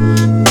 you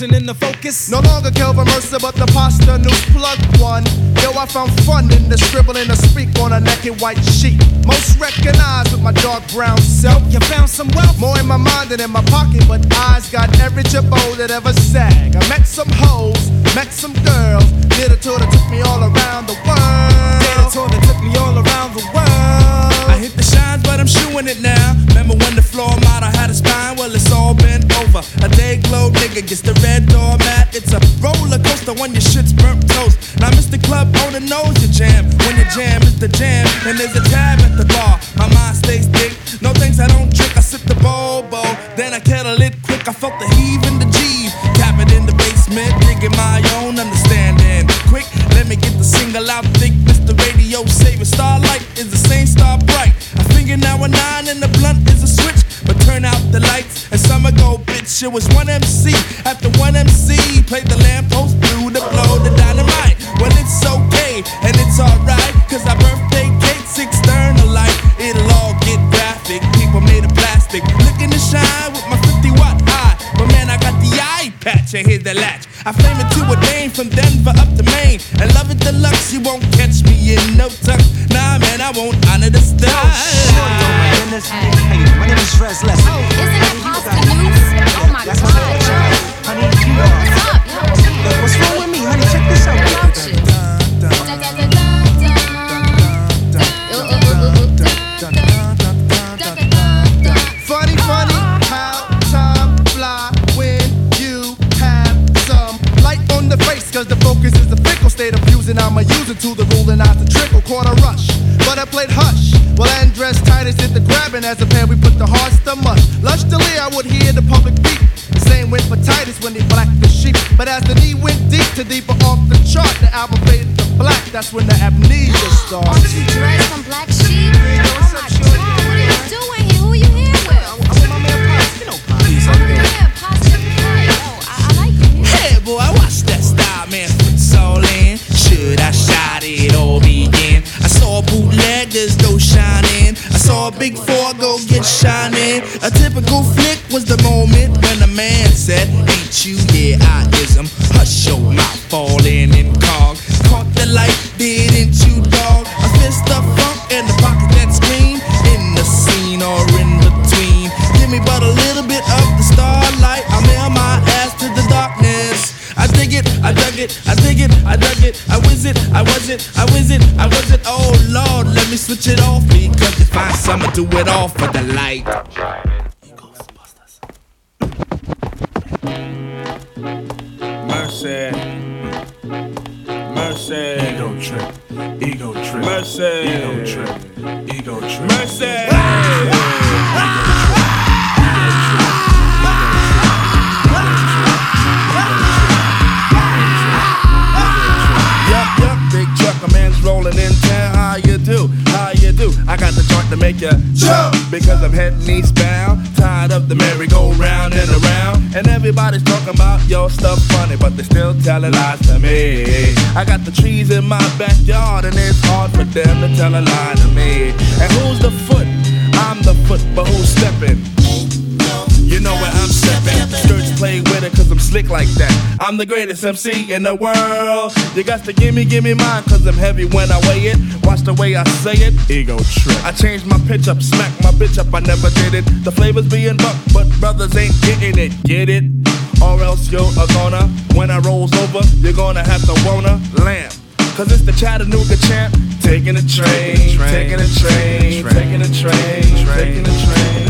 In the focus. No longer Kelvin Mercer, but the pasta new plug one. Yo, I found fun in the scribbling a speak on a naked white sheet. Most recognized with my dark brown self. You found some wealth. More in my mind than in my pocket, but eyes got every jabot that ever sag. I met some hoes, met some the jam, and there's a tab at the bar. My mind stays thick. No things I don't drink. I sip the bobo, then I kettle it quick. I felt the heave in the G. Tap it in the basement, digging my own understanding. Quick, let me get the single out thick. Mr. Radio saver, starlight is the same star bright. I finger now a nine and the blunt is a switch. But turn out the lights and summer go, bitch. It was one MC after one MC. Played the lamppost blue to blow the dynamite. Well, it's okay eye patch and here's the latch. I flame it to a Dane from Denver up to Maine. And love it deluxe, you won't catch me in no tuck. Nah, man, I won't honor the style. My name is Rez Leslie. Oh, isn't it pasta news? Oh my That's god. Honey, you know. What's up? Yo, What's wrong with me, honey? Check this out. State of using. I'ma use it to the rule and not the trickle. Caught a rush, but I played hush. Well, Andres Titus did the grabbing as a pair. We put the hearts to mush. Lustily, I would hear the public beat. The same went for Titus when he blacked the sheep. But as the knee went deep to deeper off the chart, the album faded to black. That's when the amnesia started. All them dreads from Black Sheep? Oh my bootleggers go shining. I saw a big four go get shining. A typical flick was the moment when a man said, Ain't you? Yeah, I is him. Hush your mouth, falling in. Caught to it all for the light. Everybody's talking about your stuff funny, but they still telling lies to me. I got the trees in my backyard, and it's hard for them to tell a lie to me. And who's the foot? I'm the foot, but who's stepping? You know where I'm stepping. Skirts play with it cause I'm slick like that. I'm the greatest MC in the world. You got to give me, give me mine cause I'm heavy when I weigh it. Watch the way I say it. Ego trip. I changed my pitch up, smack my bitch up, I never did it. The flavors being buck, but brothers ain't getting it. Get it? Or else you're a goner. When I rolls over, you're gonna have to wanna lamp. Cause it's the Chattanooga champ. Taking a train, taking a train, taking a train, taking a train.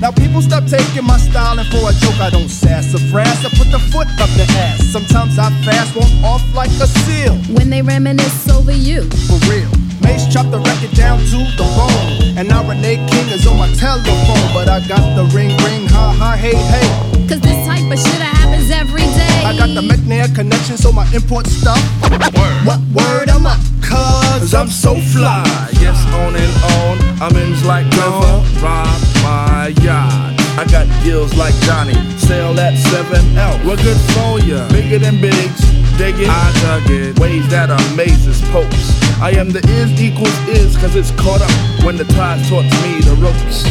Now people stop taking my style and for a joke I don't sass or frass. I put the foot up the ass. Sometimes I fast, walk off like a seal. When they reminisce over you. For real. Mace chopped the record down to the bone. And now Renee King is on my telephone. But I got the ring, ring, ha, ha, hey, hey. Cause this type shit that happens every day. I got the McNair connection, so my import stuff. Word. What word am I? Cause I'm so fly. Yes, on and on. I'm in like river. Rob my yacht. I got gills like Johnny. Sail that 7L. We're good for ya. Bigger than bigs. Dig it. I dug it. Ways that amazes popes. I am the is equals is, cause it's caught up when the tide taught me the ropes.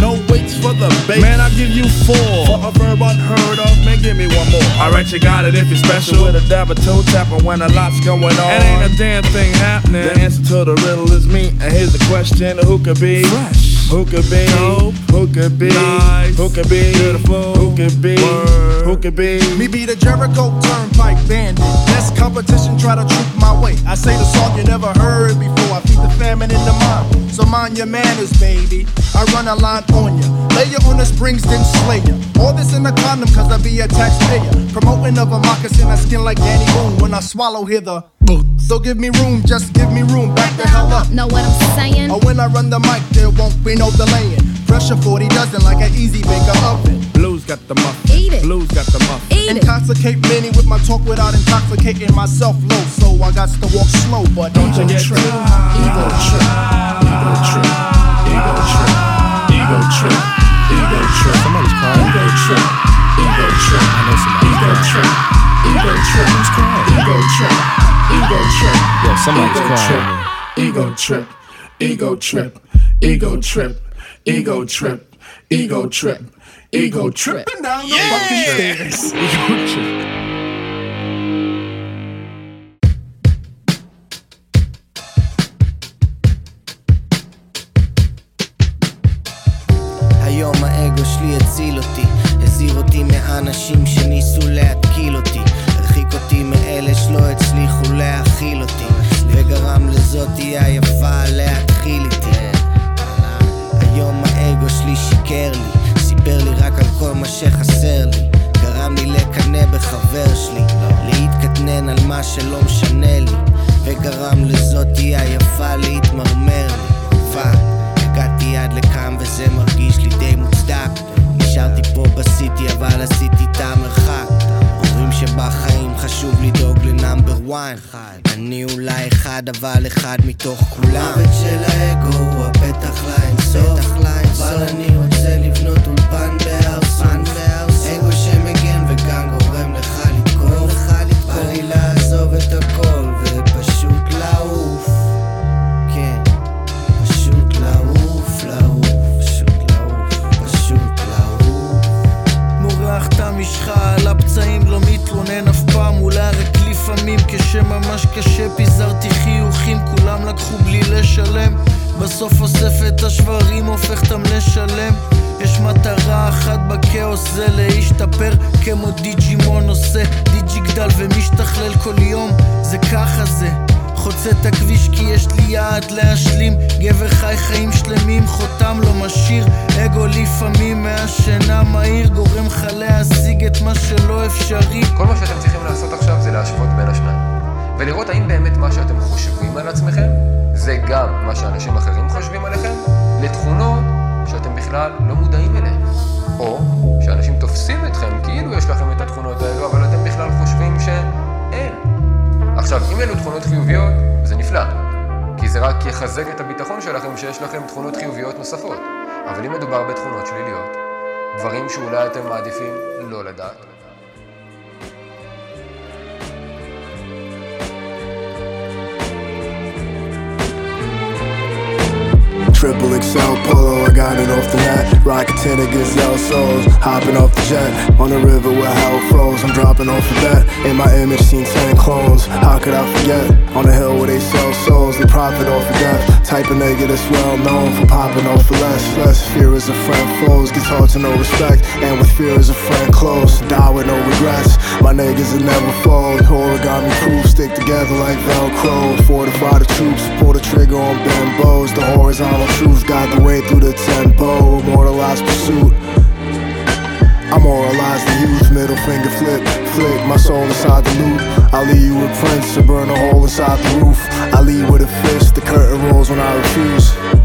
No waits for the bait. Man, I give you four. For a verb unheard of, man, give me one more. Alright, you got it if you're special. With a dab of toe tapper when a lot's going on. And ain't a damn thing happening. The answer to the riddle is me. And here's the question who could be? Fresh. Who could be? Dope. Who could be? Nice. Who could be? Beautiful. Who could be? Word. Who could be? Me be the Jericho Turnpike bandit. Less competition, try to troop my way. I say the song you never heard before. I feed the famine in the mind. So mind your manners, baby. I run a line on ya. Lay you on the springs, then slay ya. All this in a condom, cause I be a taxpayer. Promoting of a moccasin, I skin like Danny Boone. When I swallow, hear the so give me room, just give me room. Back the hell up. Know what I'm saying? Or when I run the mic, there won't be no delaying. Pressure 40 dozen like an easy baker oven. Blues got the muff. Eat it. Blues got the muff. Eat it. Intoxicate many with my talk without intoxicating myself low. So I got to walk slow, but don't you get trip. Ego trip. Ego trip. Ego trip. Ego trip. Ego trip. Somebody's crying. Ego trip. Ego trip. I know somebody. Ego trip. Ego trip. Who's crying? Ego trip. Ego trip. Yo, somebody's Ego crying. trip. Ego trip. Ego trip. Ego trip. Ego trip. Ego trip. Ego tripping down the fucking stairs. Ego trip. להשתפר כמו דיג'ימון עושה דיג'י גדל ומשתכלל כל יום, זה ככה זה. חוצה את הכביש כי יש לי יעד להשלים גבר חי חיים שלמים, חותם לא משאיר אגו לפעמים מהשינה מהיר גורם לך להשיג את מה שלא אפשרי כל מה שאתם צריכים לעשות עכשיו זה להשוות בין השניים. ולראות האם באמת מה שאתם חושבים על עצמכם, זה גם מה שאנשים אחרים חושבים עליכם, לתכונות שאתם בכלל לא מודעים אליהן. או שאנשים תופסים אתכם כאילו יש לכם את התכונות האלו, אבל אתם בכלל חושבים שאין. עכשיו, אם אלו תכונות חיוביות, זה נפלא. כי זה רק יחזק את הביטחון שלכם שיש לכם תכונות חיוביות נוספות. אבל אם מדובר בתכונות שליליות, דברים שאולי אתם מעדיפים לא לדעת, Triple XL polo, I got it off the net. Rockin' tinted gazelle souls, hopping off the jet. On the river where hell froze, I'm dropping off a bet. In my image, seen ten clones. How could I forget? On the hill where they sell souls, they profit off of death. Type of nigga that's well known for popping off for less. Less fear is a friend foes, gets hard to no respect. And with fear is a friend close, die with no regrets. My niggas will never fold. Origami proof, stick together like Velcro. Fortify the troops, pull the trigger on bambos. The horizontal truth got the way through the tempo. Immortalized pursuit. I moralize the youth, middle finger flip, flick my soul inside the loop. I leave you with prints to burn a hole inside the roof. I leave with a fist, the curtain rolls when I refuse.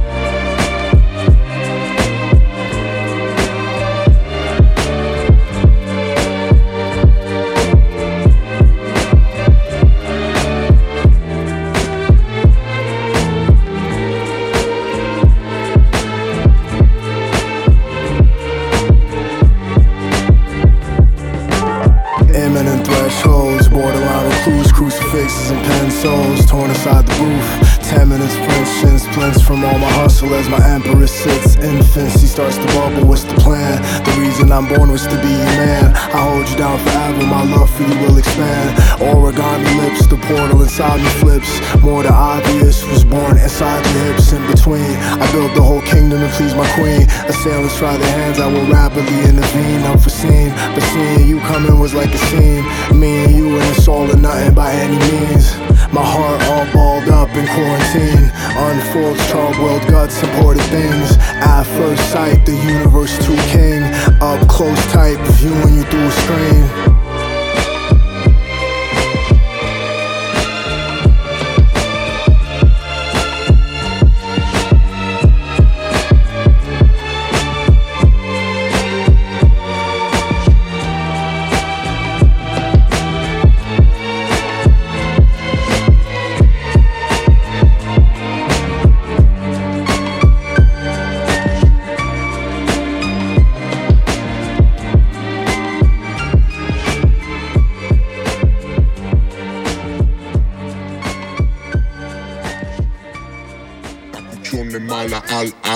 Starts to bubble, what's the plan? The reason I'm born was to be a man. I hold you down forever, my love for you will expand. Origami lips, the portal inside me flips. More the obvious was born inside your hips. In between, I built the whole kingdom to please my queen. Assailants try their hands, I will rapidly intervene. Unforeseen, but seeing you coming was like a scene. Me and you, and it's all or nothing by any means. My heart all balled up in quarantine. Unfolds charred world God supported things. At first sight, the universe too king. Up close tight, viewing you through a screen.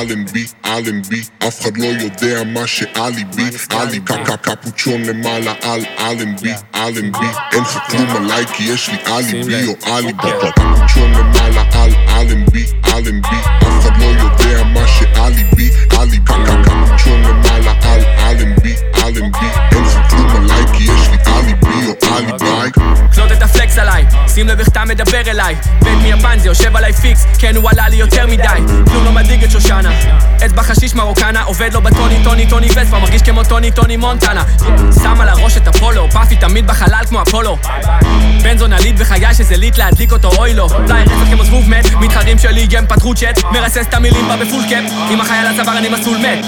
אלנבי, אלנבי אף אחד לא יודע מה שאלי בי. אלי קקה קפוצ'ון למעלה על אלנבי, אלנבי אין לך כלום עליי כי יש לי אליבי או אליבי קפוצ'ון למעלה על אלנבי, אלנבי אף אחד לא יודע מה שאלי בי אלי קקה קפוצ'ון למעלה מדבר אליי. בן מיפן זה יושב עליי פיקס, כן הוא עלה לי יותר מדי. כלום לא מדאיג את שושנה. אצבע חשיש מרוקנה, עובד לו בטוני טוני טוני וספה מרגיש כמו טוני טוני מונטנה. שם על הראש את אפולו, פאפי תמיד בחלל כמו אפולו. בן זונה ליט בחיי שזה ליט להדליק אותו אוי לו פלייר רצת כמו זבוב מת, מתחרים שלי גם פתחו צ'אט. מרסס את המילים בה בפול קאפ. עם החייל הצוואר אני מסלול מת.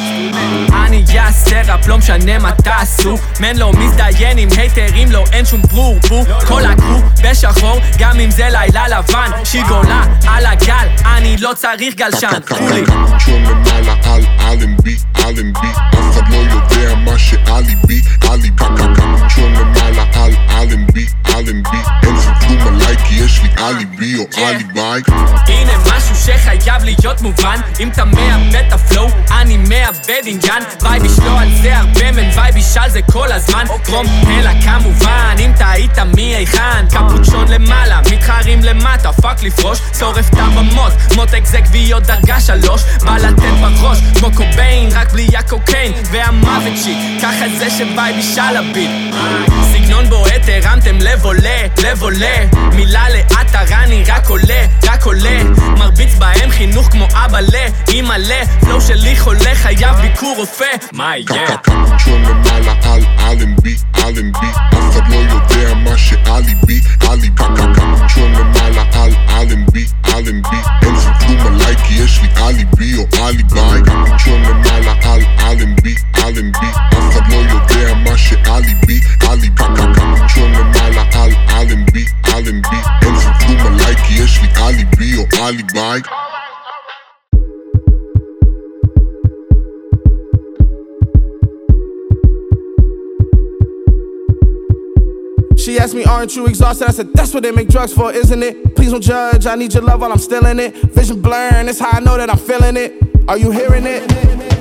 אני אעשה ראפ לא משנה מה תעשו? מן לא מזדיין עם הייטרים לא אין שום ברור כל הקרו בשחור גם אם זה לילה לבן. שיגולה על הגל אני לא צריך גלשן כולי קפוצ'ון למעלה על אלנבי, אלנבי אף אחד לא יודע מה שאלי בי אלי למעלה על אלנבי, אלנבי אין לך כלום עליי כי יש לי אליבי או אליבי הנה משהו שחייב להיות מובן. אם אתה מאבד את הפלואו, אני מאבד עניין. וייביש לא על זה הרבה מן וייביש על זה כל הזמן. קרום אלא כמובן אם אתה היית מי היכן קפוצ'ון למעלה, מתחרים למטה פאק לפרוש. שורף את הבמות מותק זה גביעות דרגה שלוש. בא לתת בראש כמו קוביין רק בלי הקוקיין והמוות שיט. ככה זה שווייביש על הביט. סגנון בועט הרמתם לב עולה, לב עולה. מילה לאט אני רק עולה, רק עולה. מרביץ בהם חינוך כמו אבא ל, אימא ל. פלואו שלי חולה חייב ביקור רופא. מה יהיה? אלנבי, אלנבי אף אחד לא יודע מה שאלי בי אלי קקה patrollen alla, all, Allenby, Allenby Alles in Blumen, like jeśli alibi o alibi Patrollen alla, all, Allenby, Allenby After loyal, der mache alibi, alibi Patrollen alla, all, Allenby, Allenby Alles in Blumen, like jeśli alibi o alibi Asked me, Aren't you exhausted? I said, That's what they make drugs for, isn't it? Please don't judge. I need your love while I'm still in it. Vision blurring, that's how I know that I'm feeling it. Are you hearing it?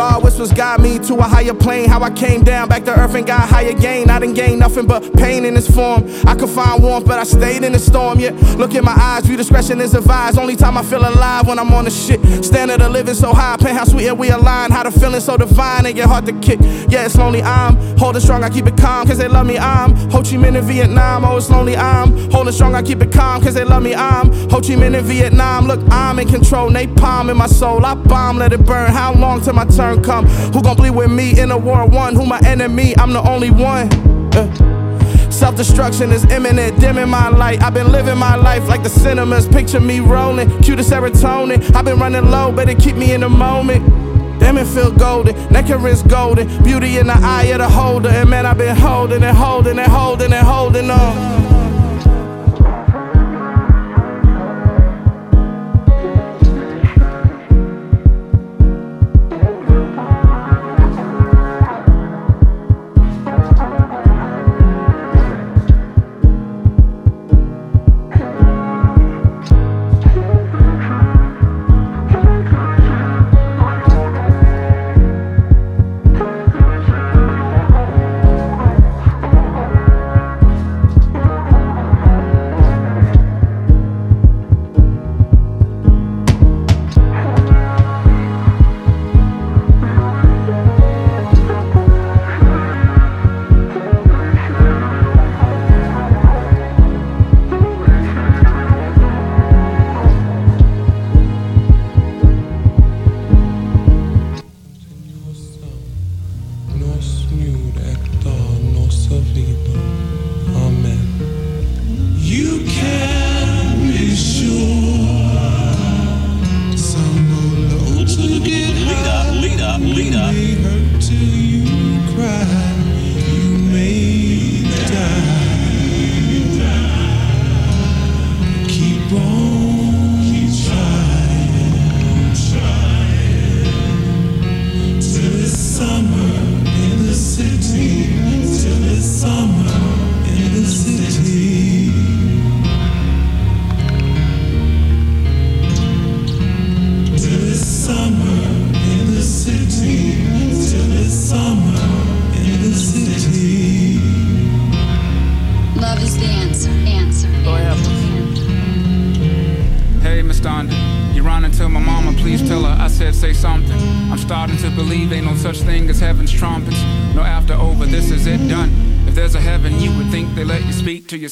God whispers guide me to a higher plane. How I came down back to earth and got higher gain. I didn't gain nothing but pain in this form. I could find warmth, but I stayed in the storm. Yeah, look in my eyes, view discretion is advised. Only time I feel alive when I'm on the shit. Standard of living so high, penthouse sweet and we align. How the feeling so divine and get hard to kick. Yeah, it's lonely. I'm holding strong, I keep it calm, cause they love me. I'm Ho Chi Minh in Vietnam. Oh, it's lonely. I'm holding strong, I keep it calm, cause they love me. I'm Ho Chi Minh in Vietnam. Look, I'm in control, napalm in my soul. I bomb, let it burn. How long till my turn? Turn come. Who gon' bleed with me in a war one? Who my enemy? I'm the only one. Uh. Self destruction is imminent, dimming my light. I've been living my life like the cinemas. Picture me rolling, cue the serotonin. I've been running low, better keep me in the moment. Damn it feel golden, nectar golden, beauty in the eye of the holder. And man, I've been holding and holding and holding and holding on.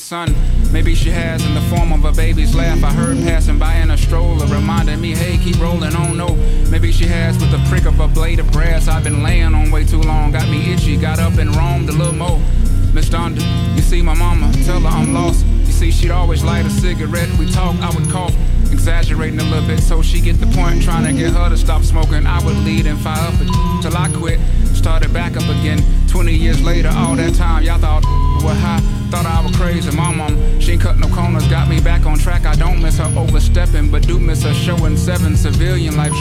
Son. Back. I don't miss her overstepping, but do miss her showing seven civilian life.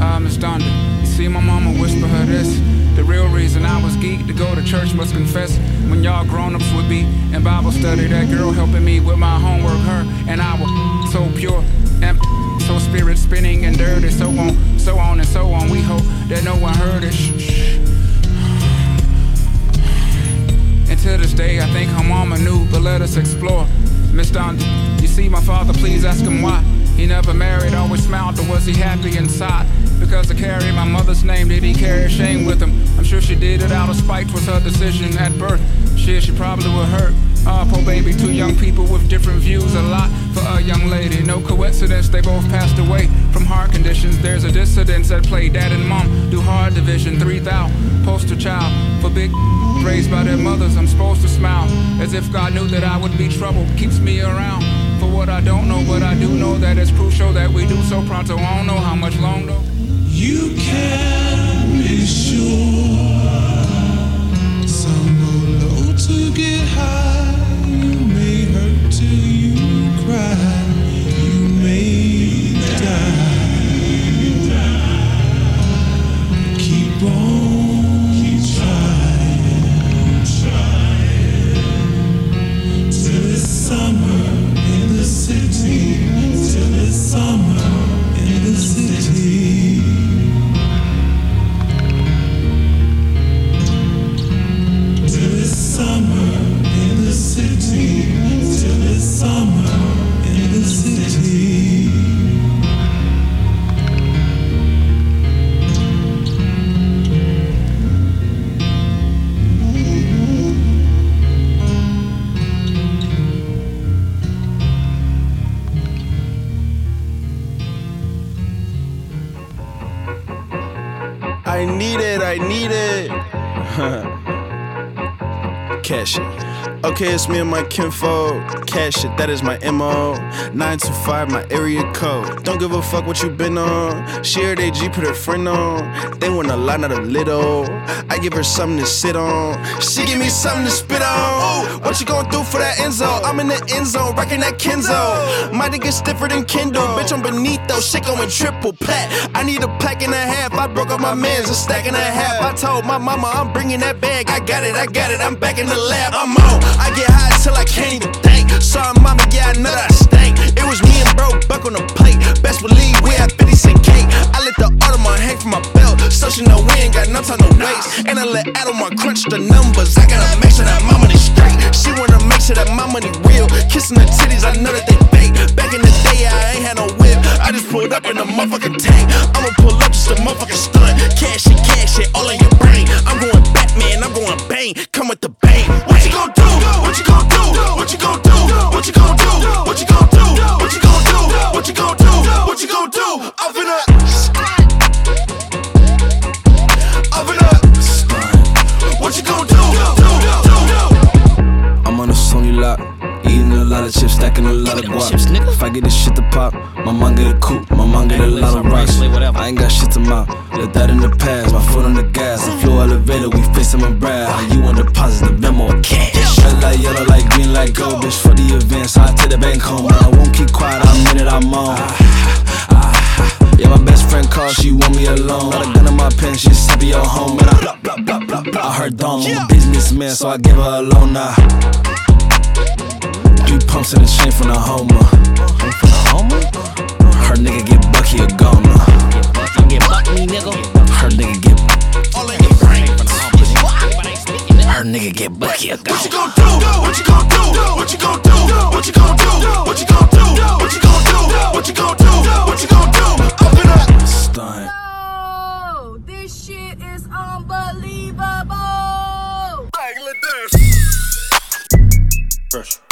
Uh, Miss Donda, you see my mama whisper her this. The real reason I was geeked to go to church must confess. When y'all grown-ups would be in Bible study, that girl helping me with my homework, her and I were so pure and so spirit spinning and dirty, so on, so on and so on. We hope that no one heard it. Shh, shh. And to this day, I think her mama knew, but let us explore. Miss Don, you see my father, please ask him why. He never married, always smiled, or was he happy inside? Because to carry my mother's name, did he carry shame with him? I'm sure she did it out of spite, was her decision at birth. Shit, she probably would hurt. Ah, oh, poor baby, two young people with different views, a lot for a young lady. No coincidence, they both passed away from heart conditions. There's a dissidence at play. Dad and mom do hard division, 3,000 poster child for big raised by their mothers. I'm supposed to smile as if God knew that I would be trouble. Keeps me around for what I don't know, but I do know that it's crucial that we do so pronto. I don't know how much longer. You can be sure some go low to get high. I need it. Cash it. Okay, it's me and my kinfolk. Cash it, that is my MO. 925, my area code. Don't give a fuck what you been on. She heard AG put her friend on. They want a lot, not a little. I give her something to sit on. She give me something to spit on. What you gonna do for that Enzo? I'm in the end zone, rocking that Kenzo. My nigga stiffer than Kendall. Bitch, I'm beneath though. Shit going triple plat. I need a pack and a half. I broke up my mans, a stack and a half. I told my mama I'm bringing that bag. I got it, I got it. I'm back in the lab. I'm on. I get high till I can't even think. Sorry, mama, yeah, I know that I stink. It was me and bro, buck on the plate. Best believe we had 50 cent cake. I let the Audemars hang from my belt, so she know we ain't got no time to waste. And I let Adelmar crunch the numbers. I gotta make sure that my money straight. She wanna make sure that my money real. Kissing the titties, I know that they fake. Back in the day, I ain't had no whip. I just pulled up in a motherfucking tank. I'ma pull up just a motherfucking stunt. Cash it, cash it, all in your brain. I'm going Batman, I'm going bang. Come with the bang. What you gon' do? What you gon' do? What you gon' do? Stacking a lot of guap. If I get this shit to pop, my mom get a coupe, my mom get a lot of rocks. I ain't got shit to mount, let that in the past. My foot on the gas, I flew elevator, we facing my brad. How you want deposit the memo cash? Red like yellow, like green, like gold, bitch for the event, so I take the bank home. I won't keep quiet, I'm in it, I'm on. Yeah, my best friend called, she want me alone. Got a gun in my pen, she said be your home. And I blah, blah, blah, blah, blah. I heard dumb, I'm a businessman, so I give her a loan now. Three pumps in the chain from the Homer. From the Homer? Her nigga get bucky or gone now. Get bucky, nigga. Her nigga get. All in the ranks. Her nigga get bucky or gone. What you gon' do? What you gon' do? What you gon' do? What you gon' do? What you gon' do? What you gon' do? What you gon' do? What you gon' do? I'm finna. Stunt. This shit is unbelievable. Fresh. Fresh.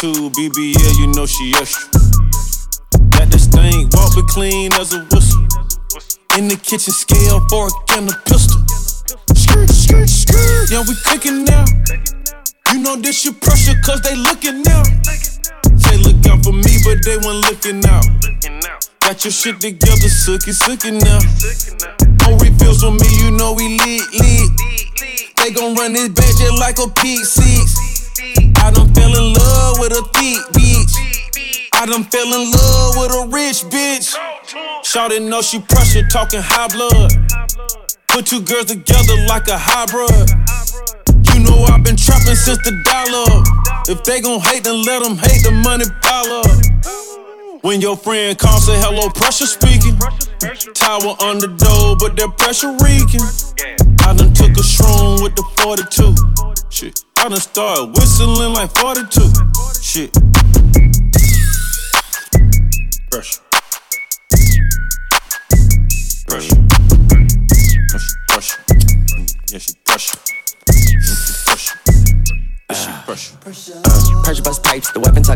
Two BBL, you know she extra. Got this thing, walk be clean as a whistle. In the kitchen, scale, fork, and a pistol. Skirt, skirt, skirt. Yeah, we cooking now. You know this your pressure, cause they looking now. They look out for me, but they weren't looking out. Got your shit together, sookie, sookie now. No refills for me, you know we lit, lit. They gon' run this bitch just like a P6. I done fell in love with a thick bitch. I done fell in love with a rich bitch. Shawty know she pressure, talking high blood. Put two girls together like a hybrid. You know I've been trapping since the dollar. If they gon' hate, then let them hate the money pile up. When your friend calls, say hello, pressure speaking. Tower the door, but that pressure reeking. I done took a shroom with the 42. Shit, I done started whistling like 42. Shit.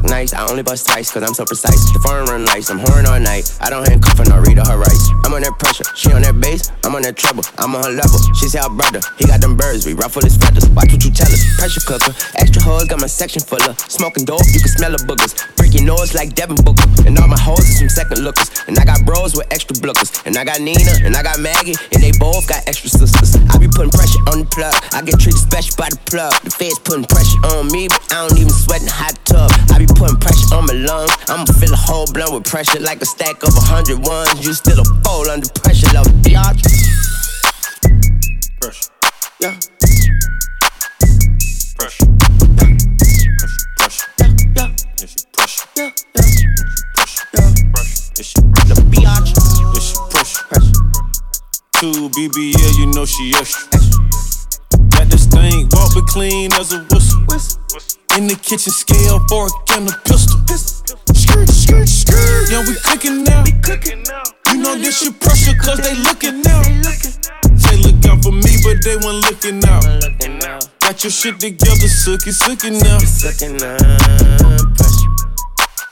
Nice. I only bust twice, cause I'm so precise. The foreign run lights, I'm whoring all night. I don't handcuff her, nor read her rights. I'm on that pressure, she on that bass, I'm on that treble. I'm on her level, she say our brother. He got them birds, we ruffle his feathers. Watch what you tell us. Pressure cooker, extra hoes, got my section full of smoking dope, you can smell the boogers. Break your nose like Devin Booker. And all my hoes are some second lookers. And I got bros with extra blookers. And I got Nina, and I got Maggie, and they both got extra sisters. I be putting pressure on the plug. I get treated special by the plug. The feds putting pressure on me, but I don't even sweat in the hot tub. I be putting pressure on my lungs. I'ma fill a whole blunt with pressure like a stack of a hundred ones. You still a fool under pressure, love biatch. Pressure. Yeah. Two BBL, you know she extra. Got this thing, walk be clean as a whistle. In the kitchen, scale, fork, and a pistol. Skirt, skirt, skirt. Yeah, we cooking now. You know this your pressure, cause they looking now. Say look out for me, but they weren't looking out. Got your shit together, suck it, suck it now. Suck it now, pressure.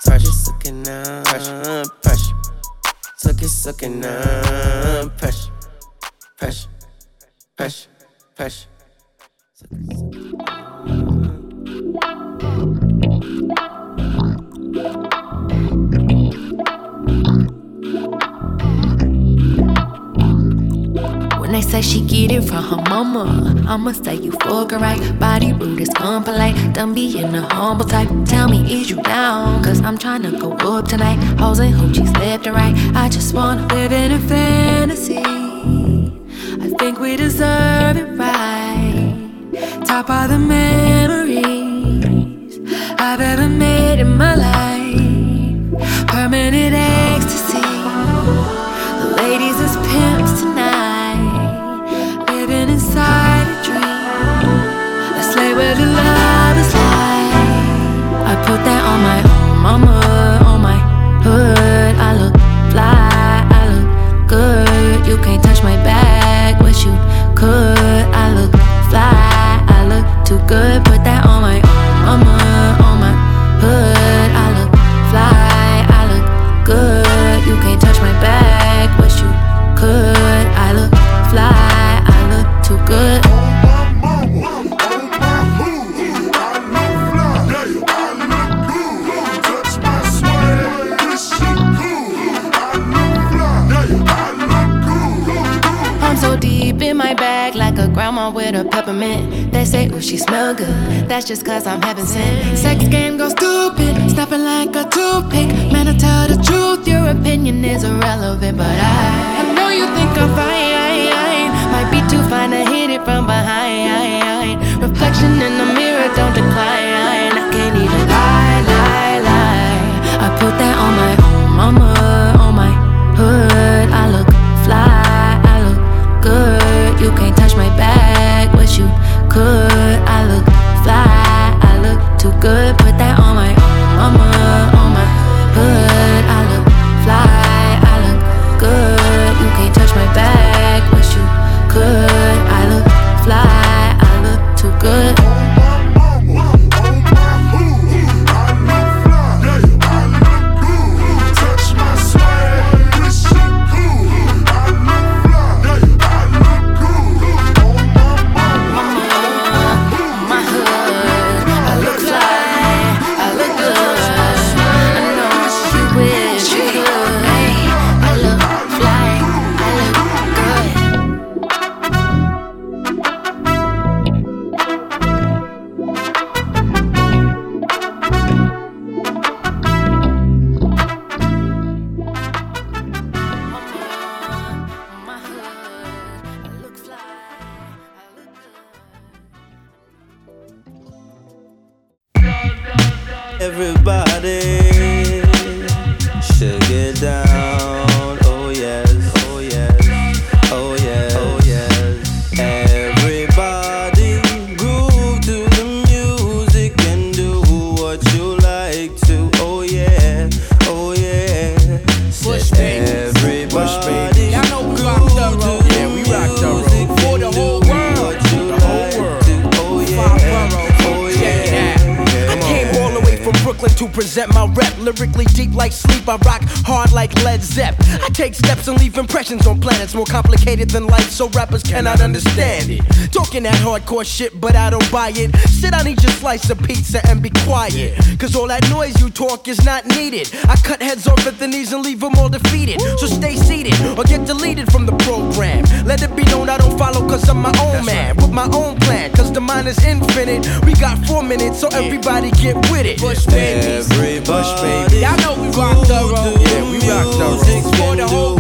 Pressure, suck it now, pressure. Suck it, suck it now, pressure. Pressure, pressure, pressure. When they say she get it from her mama, I'ma say you fucking right. Body rude is unpolite. Don't be in a humble type. Tell me, is you down? Cause I'm trying to go up tonight. Hoes and hoochies left and right. I just wanna live in a fantasy. Think we deserve it right. Top of the memories I've ever made in my life. Permanent ecstasy. The ladies is pimps tonight. Living inside a dream. Let's lay where the love is like. I put that on my own mama, she smell good. That's just cause I'm heaven sent. Sex game goes stupid, snapping like a toothpick. Man, I tell the truth, your opinion is irrelevant. But I, I know you think I'm fine. Might be too fine to hit it from behind. Reflection in the mirror, don't decline. Good. More complicated than life, so rappers cannot understand it. Talking that hardcore shit, but I don't buy it. Sit down, eat your slice of pizza, and be quiet. Cause all that noise you talk is not needed. I cut heads off at the knees and leave them all defeated. So stay seated or get deleted from the program. Let it be known I don't follow cause I'm my own man. With my own plan, cause the mind is infinite. We got four minutes, so everybody get with it. Bush babies. Bush baby. Y'all know we rock thorough. Yeah, we rock thorough. For the whole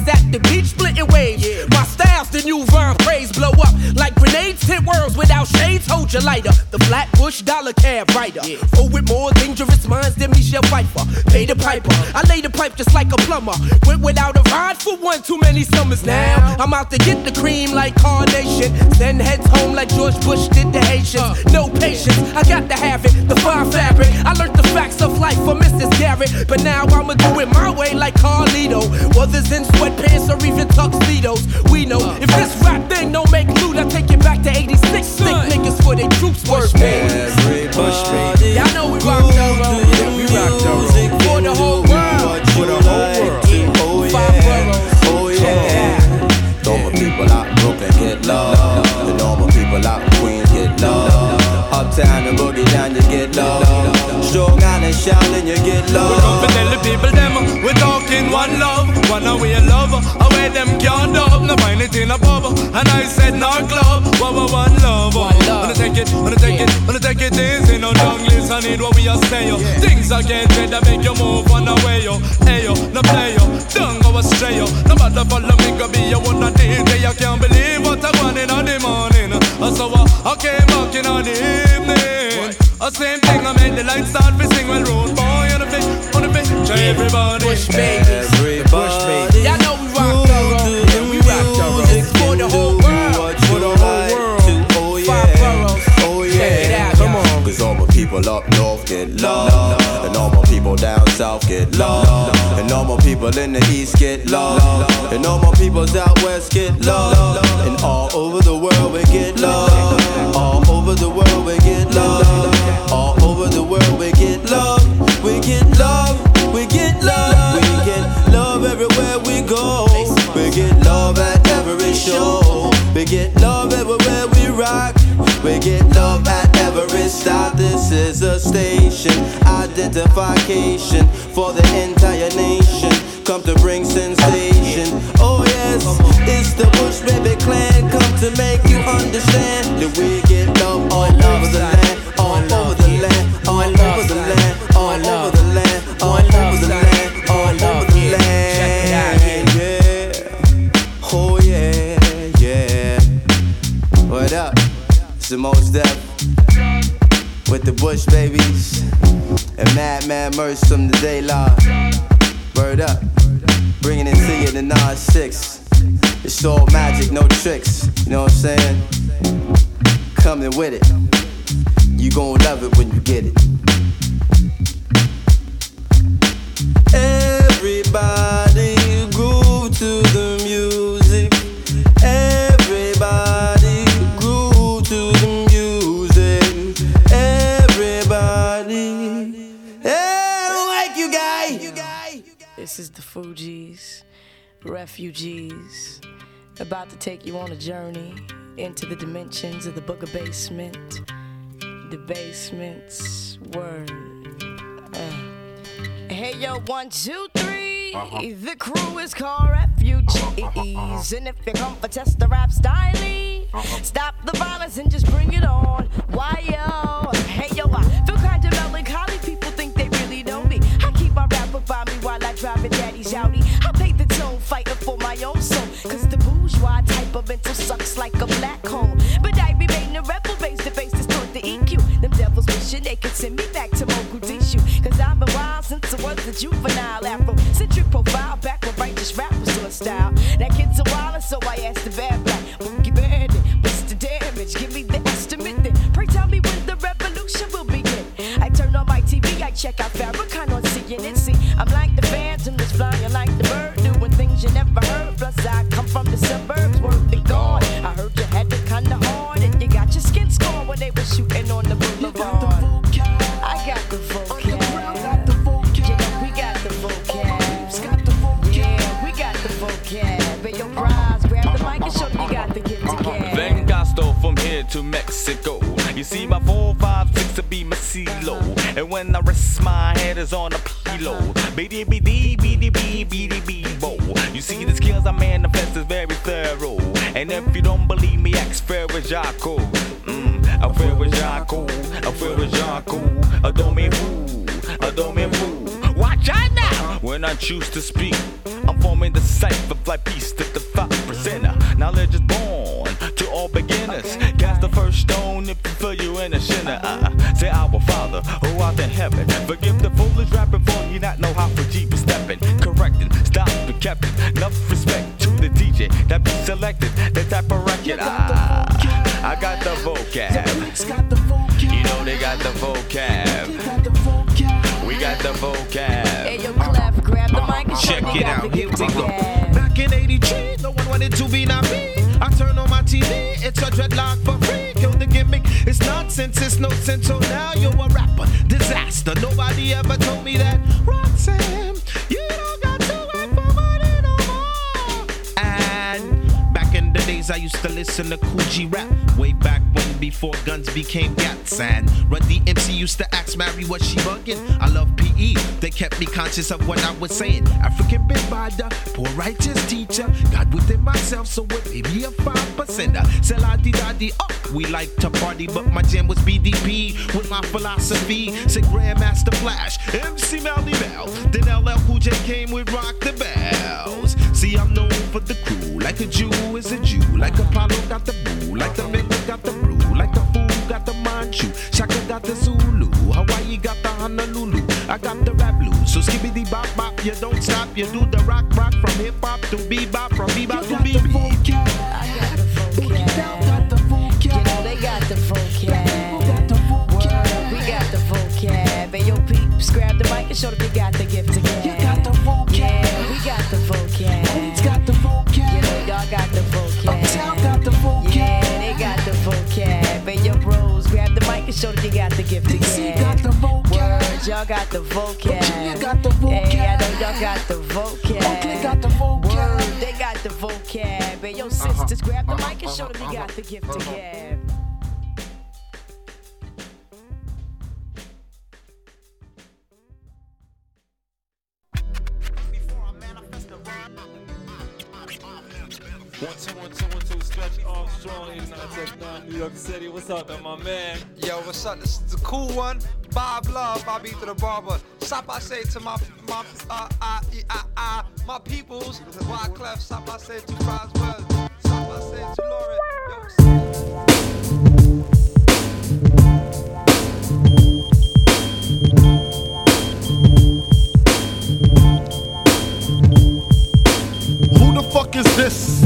at the beach without shades. Hold a lighter. The Flatbush dollar cab rider. Oh, with more dangerous minds than Michelle Pfeiffer. Pay the piper. I lay the pipe just like a plumber. Went without a ride for one too many summers now. I'm out to get the cream like carnation. Send heads home like George Bush did the Haitians. Uh. No patience, I got to have it. The fine fabric. I learned the facts of life from Mrs. Garrett. But now I'ma do it my way like Carlito. Others in sweatpants or even tuxedos. We know uh. if this rap thing don't make loot, I take it back to 86. Stick niggas for their troops work, baby. Everybody Y'all know we rock the road. Yeah, we rock the road. For the whole world. For the whole world. Oh, oh yeah. Oh yeah. Normal people out Brooklyn get love. The normal people out Queens get love. Uptown and boogie down you get love. Strong Island shouting you get We come love. to tell the people them we talking one love, one away love, away them can't dub, no find it in a pub. And I said no club, one one one love. Wanna take it, wanna take it, wanna take it easy, no long list. I need what we are saying. Things are getting better, make you move one away yo, hey yo, no play yo, don't go astray yo. No matter follow me, go be your one a DJ. I can't believe what I want in the morning. So uh, I came same thing, I made the lights start to sing. Well, road boy on the fit, on the fit. To everybody. Push babies. Everybody. Y'all know we rock the road. Yeah, we rock the road. It's for the whole world. For the whole world. Oh yeah. Oh yeah. Come on. Cause all my people up north get love. And all my people down south get love. And all my people in the east get love. And all my peoples out west get love. And all over the world we get love. All over the world we get love. Go. We get love at every show. We get love everywhere we rock. We get love at every stop. This is a station identification for the entire nation. Come to bring sensation. Oh yes, it's the Bush Baby Clan. Come to make you understand that we get love all over the land, all over the land, all over the land, Mad Mad Merch from the De La. Word up, bringing it to you the 9 6. It's all magic, no tricks. You know what I'm saying? Coming with it. You gon' love it when you get it. Everybody don't you, guy. This is the Fugees, refugees, about to take you on a journey into the dimensions of the Booger Basement. The basement's word. Uh. Hey yo, one, two, three. The crew is called refugees. And if you come for test the rap style, stop the violence and just bring it on. Why yo? Hey yo, I Audi. I pay the tone, fighting for my own soul. Cause the bourgeois type of mental sucks like a black hole. But I remain a rebel, base to base, distort the EQ. Them devils wishing they could send me back to Mogadishu. Cause I've been wild since I was a juvenile Afro-centric profile, back when righteous rap was on style. That kid's a wild, so I asked the bad black Boogie Bandit, what's the damage? Give me the estimate then. Pray tell me when the revolution will begin. I turn on my TV, I check out Farrakhan on to Mexico. You see my four, five, six to be my CeeLo. And when I rest my head is on a pillow. BD BD BD BD BD bo. You see the skills I manifest is very thorough. And if you don't believe me, ask Ferrajaco. Mm, a Ferrajaco, a Ferrajaco. A domain fool, a domain fool. Watch out now! When I choose to speak, I'm forming the cipher like peace to the five percenter. Knowledge is born to all beginners. Cast the first stone if you feel you a sinner. Uh, say our Father who art in heaven. Forgive the foolish rapping for you not know how for Jeep is stepping. Correcting, stop and kept it. Enough respect to the DJ that be selected. The type of record. Ah, I got the vocab. You know they got the vocab. We got the vocab. Hey, yo, Clef, grab the mic and Check it out, here we go. Back in 83, no one wanted to be not me. I turn on my TV, it's a dreadlock nonsense, it's no sense. So now you're a rapper, disaster. Nobody ever told me that. Roxanne, you don't got to work for money no more. And back in the days, I used to listen to Kool G Rap. Way back when, before guns became gats. And Run DMC used to ask Mary, what she bugging? I love PE, they kept me conscious of what I was saying. African big poor righteous teacher. God within myself, so it may be a five percenter. Sell a daddy, oh, we like to party, but my jam was BDP with my philosophy. Say Grandmaster Flash, MC Melly Bell. Then LL Cool J came with Rock the Bells. See, I'm known for the crew, like a Jew is a Jew, like Apollo got the boo, like the Mecca got the brew, like the fool got the Manchu, Shaka got the Zulu, Hawaii got the Honolulu, I got the rap blues. So skibbity bop bop, you don't stop, you do the rock rock from hip hop to bebop, from bebop to bebop. Show them they got the gift to give. You got the vocab. Yeah, we got the vocab. It's got the vocab. You know y'all got the vocab. Uptown got the vocab. Yeah, they got the vocab. Hey, yo, bros, grab the mic and show them they got the gift to give. got the vocab. Word, y'all got the vocab. Virginia got the vocab. Hey, I know y'all got the vocab. Oakland got the vocab. Word, they got the vocab. Hey, yo, sisters, grab the mic and show them they got the gift to give. One two one two one two Stretch Armstrong, 89 New York City. What's up, man, my man? Yo, what's up? This is the cool one. Bob Love, Bobby to the barber. Stop, I say to my my uh, uh, uh, uh, my peoples. Wyclef? Stop, I say to Roswell. Stop, I say to Lauren. Who the fuck is this?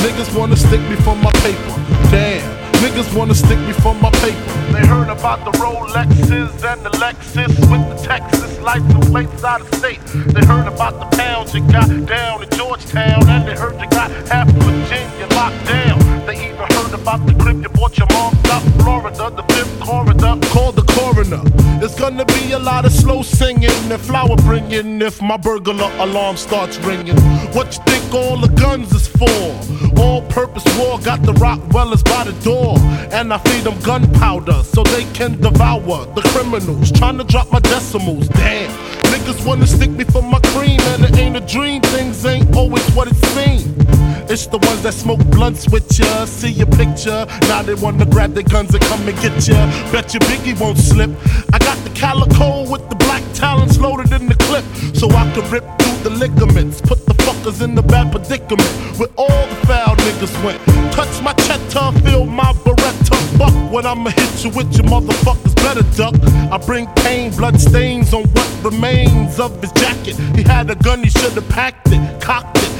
Niggas wanna stick me for my paper. Damn. Niggas wanna stick me for my paper. They heard about the Rolexes and the Lexus with the Texas license plates out of state. They heard about the pounds you got down in Georgetown, and they heard you got half Virginia locked down. They even heard about the crib you bought your mom The. It's gonna be a lot of slow singing and flower bringing if my burglar alarm starts ringing. What you think all the guns is for? All purpose war got the Rottweilers by the door. And I feed them gunpowder so they can devour the criminals. Trying to drop my decimals, damn. Niggas wanna stick me for my cream, and it ain't a dream. Things ain't always what it seems. It's the ones that smoke blunts with ya, see your picture. Now they wanna grab their guns and come and get ya. Bet your Biggie won't slip. I got the calico with the black talons loaded in the clip, so I can rip through the ligaments. Put the fuckers in the bad predicament where all the foul niggas went. Touch my cheddar, feel my when I'ma hit you with your motherfuckers better duck. I bring pain, blood stains on what remains of his jacket. He had a gun, he should've packed it, cocked it,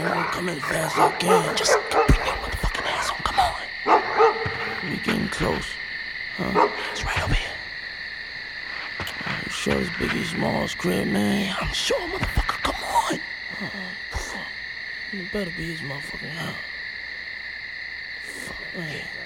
Come in fast as I can. Just bring your motherfucking ass on. Come on. We getting close. Huh? It's right over here. Are you sure it's Biggie Smalls crib, man? I'm sure, motherfucker. Come on. Uh, it better be his motherfucking house. Fuck, man. Better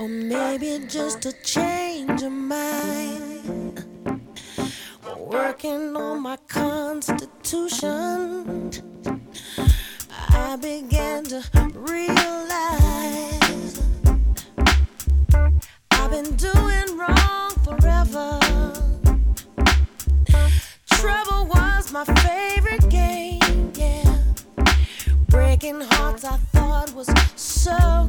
Or maybe just a change of mind. Working on my constitution. I began to realize I've been doing wrong forever. Trouble was my favorite game, yeah. Breaking hearts I thought was so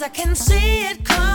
Cause I can see it coming,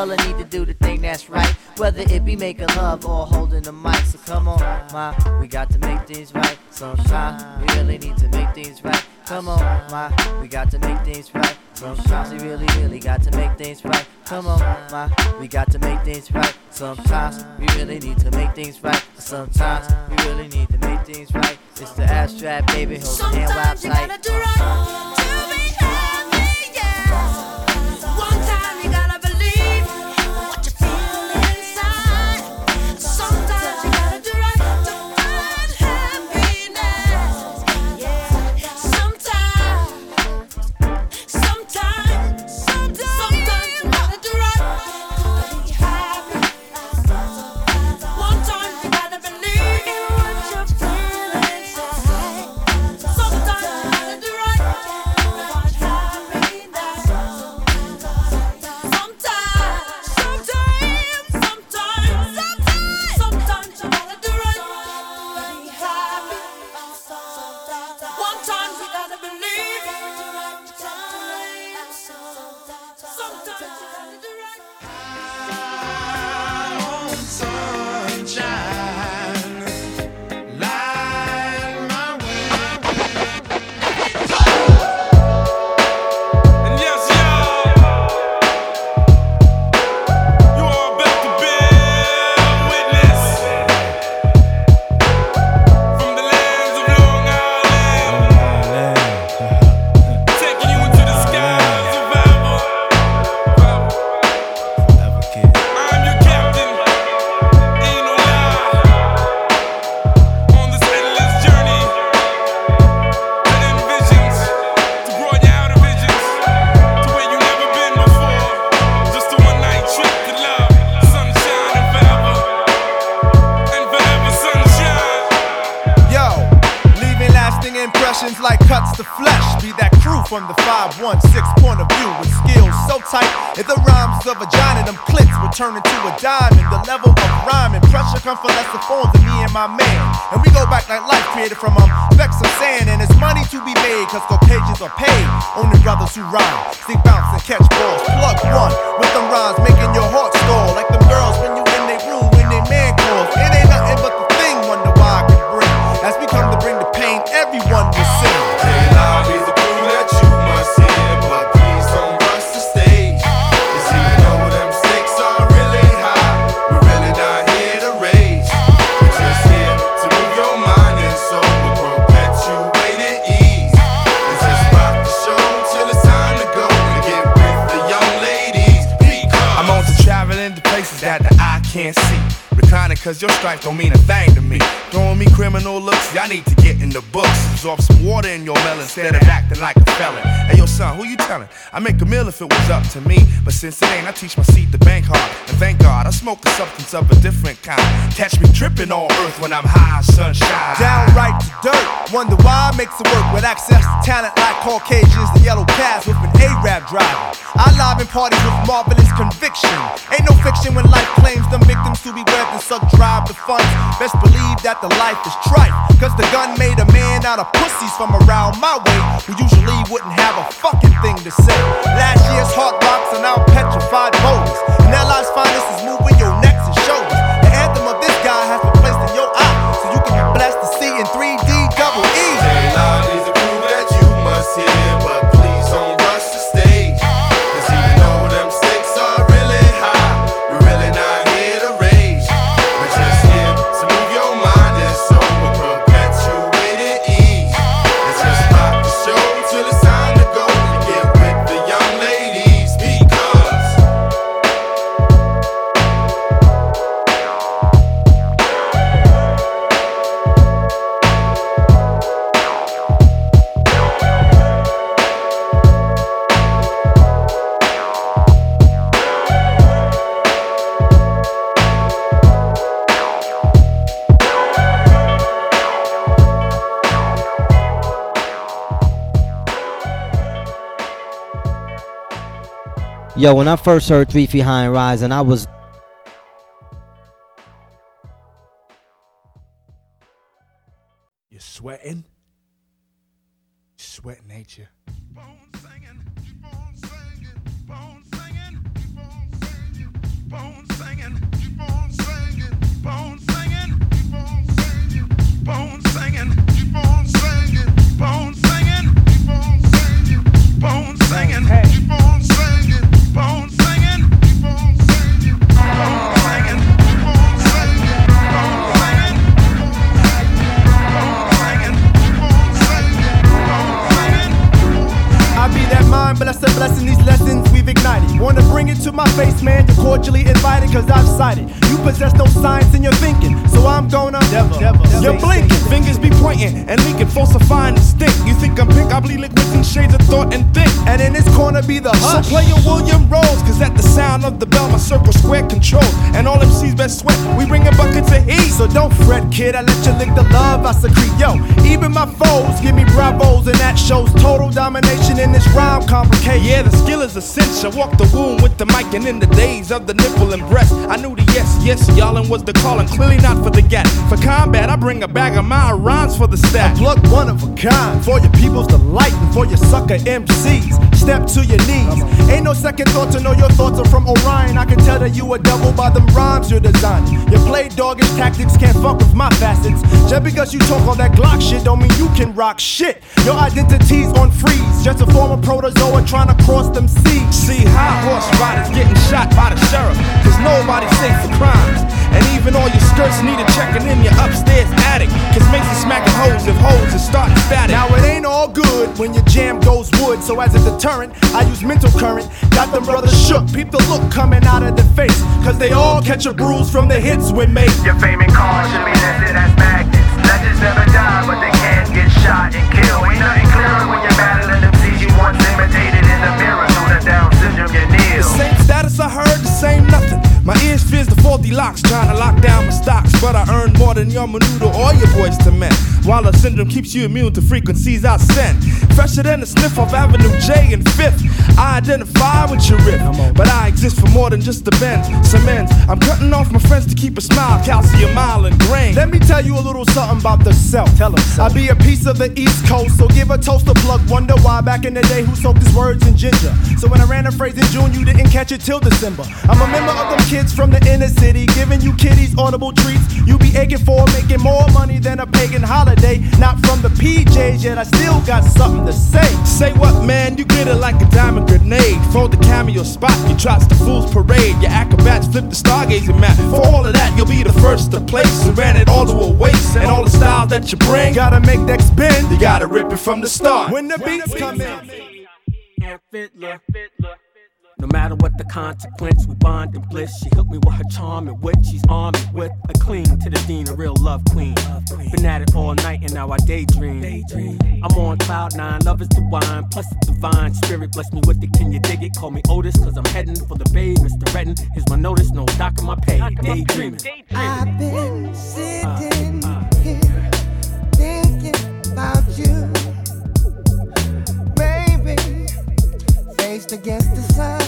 fella need to do the thing that's right. Whether it be making love or holding the mic. So come on, ma, we got to make things right. Sometimes we really need to make things right. Come on, ma, we got to make things right. Sometimes we really, really got to make things right. Come on, ma, we got to make things right. Sometimes we really need to make things right. Sometimes we really need to make things right. It's the abstract, baby. Hold the hand while Sometimes you gotta tight. If it was up to me. But since it ain't, I teach my seat to bank hard. And thank God, I smoke a substance of a different kind. Catch me tripping on earth when I'm high, sunshine. Downright to dirt. Wonder why I makes it work with access to talent like Caucasians, the yellow cabs with an A-rap driver. I live in parties with marvelous conviction. Ain't no fiction when life claims them victims to be webbed and suck drive the funds. Best believe that the life is trife. Cause the gun made a man out of pussies from around my way who usually wouldn't have a fucking thing to say. Last year's heart rocks are now petrified boulders. And life's Yo, when I first heard Three Feet High and Rising, I was kid, I let you lick the love I secrete. Yo, even my foes give me bravos, and that shows total domination in this rhyme complication. Yeah, the skill is. I walked the womb with the mic, and in the days of the nipple and breast, I knew the yes, yes, y'allin' was the calling. Clearly not for the gat. For combat, I bring a bag of my rhymes for the stack. I pluck one of a kind for your people's delight and for your sucker MCs. Step to your knees. Ain't no second thought to know your thoughts are from Orion. I can tell that you a double by them rhymes you're designing. Your play doggish tactics can't fuck with my facets. Just because you talk all that Glock shit don't mean you can rock shit. Your identity's on freeze. Just a former protozoa trying to cross them seas. See, high horse riders getting shot by the sheriff, cause nobody's safe for crimes. And even all your skirts need a checking in your upstairs attic. Cause Mason smacking hoes if hoes is starting static. Now it ain't all good when your jam goes wood. So as a deterrent, I use mental current. Got them brothers shook. Peep the look coming out of the face. Cause they all catch a bruise from the hits we make. Your fame and cause should be listed as magnets. Legends never die, but they can get shot and killed. Ain't nothing clearer when you're battling them seas you once imitated in the mirror. Through the Down syndrome, you're The same status I heard, the same nothing. My ears fears the faulty locks, trying to lock down my stocks. But I earn more than your menudo or your Boyz II Men. While a syndrome keeps you immune to frequencies I send. Fresher than a sniff of Avenue J and Fifth. I identify with your riff, but I exist for more than just the bends. Some ends. I'm cutting off my friends to keep a smile, calcium mile and grain. Let me tell you a little something about the self. Tell him I be a piece of the East Coast, so give a toast to plug. Wonder why back in the day who soaked his words in ginger. So when I ran a phrase in June, you didn't catch it till December. I'm a member of them kids from the inner city, giving you kiddies audible treats. You be aching for making more money than a pagan holiday. Not from the PJs, yet I still got something to say. Say what, man? You get it like a diamond grenade. For the cameo spot, you trots the fool's parade. Your acrobats flip the stargazing map. For all of that, you'll be the first to place. And ran it all to a waste. And all the style that you bring, gotta make that spin. You gotta rip it from the start. When the beats come in. Fiddler. No matter what the consequence, we bond in bliss. She hooked me with her charm and wit. She's armed with a clean to the dean, a real love queen. Been at it all night and now I daydream. I'm on cloud nine, love is the wine, plus the divine spirit. Bless me with it, can you dig it? Call me Otis, cause I'm heading for the bay. Mr. Redding, here's my notice, no dock in my pay. Daydreaming. I've been sitting uh, uh, uh. here thinking about you, baby. Faced against the sun,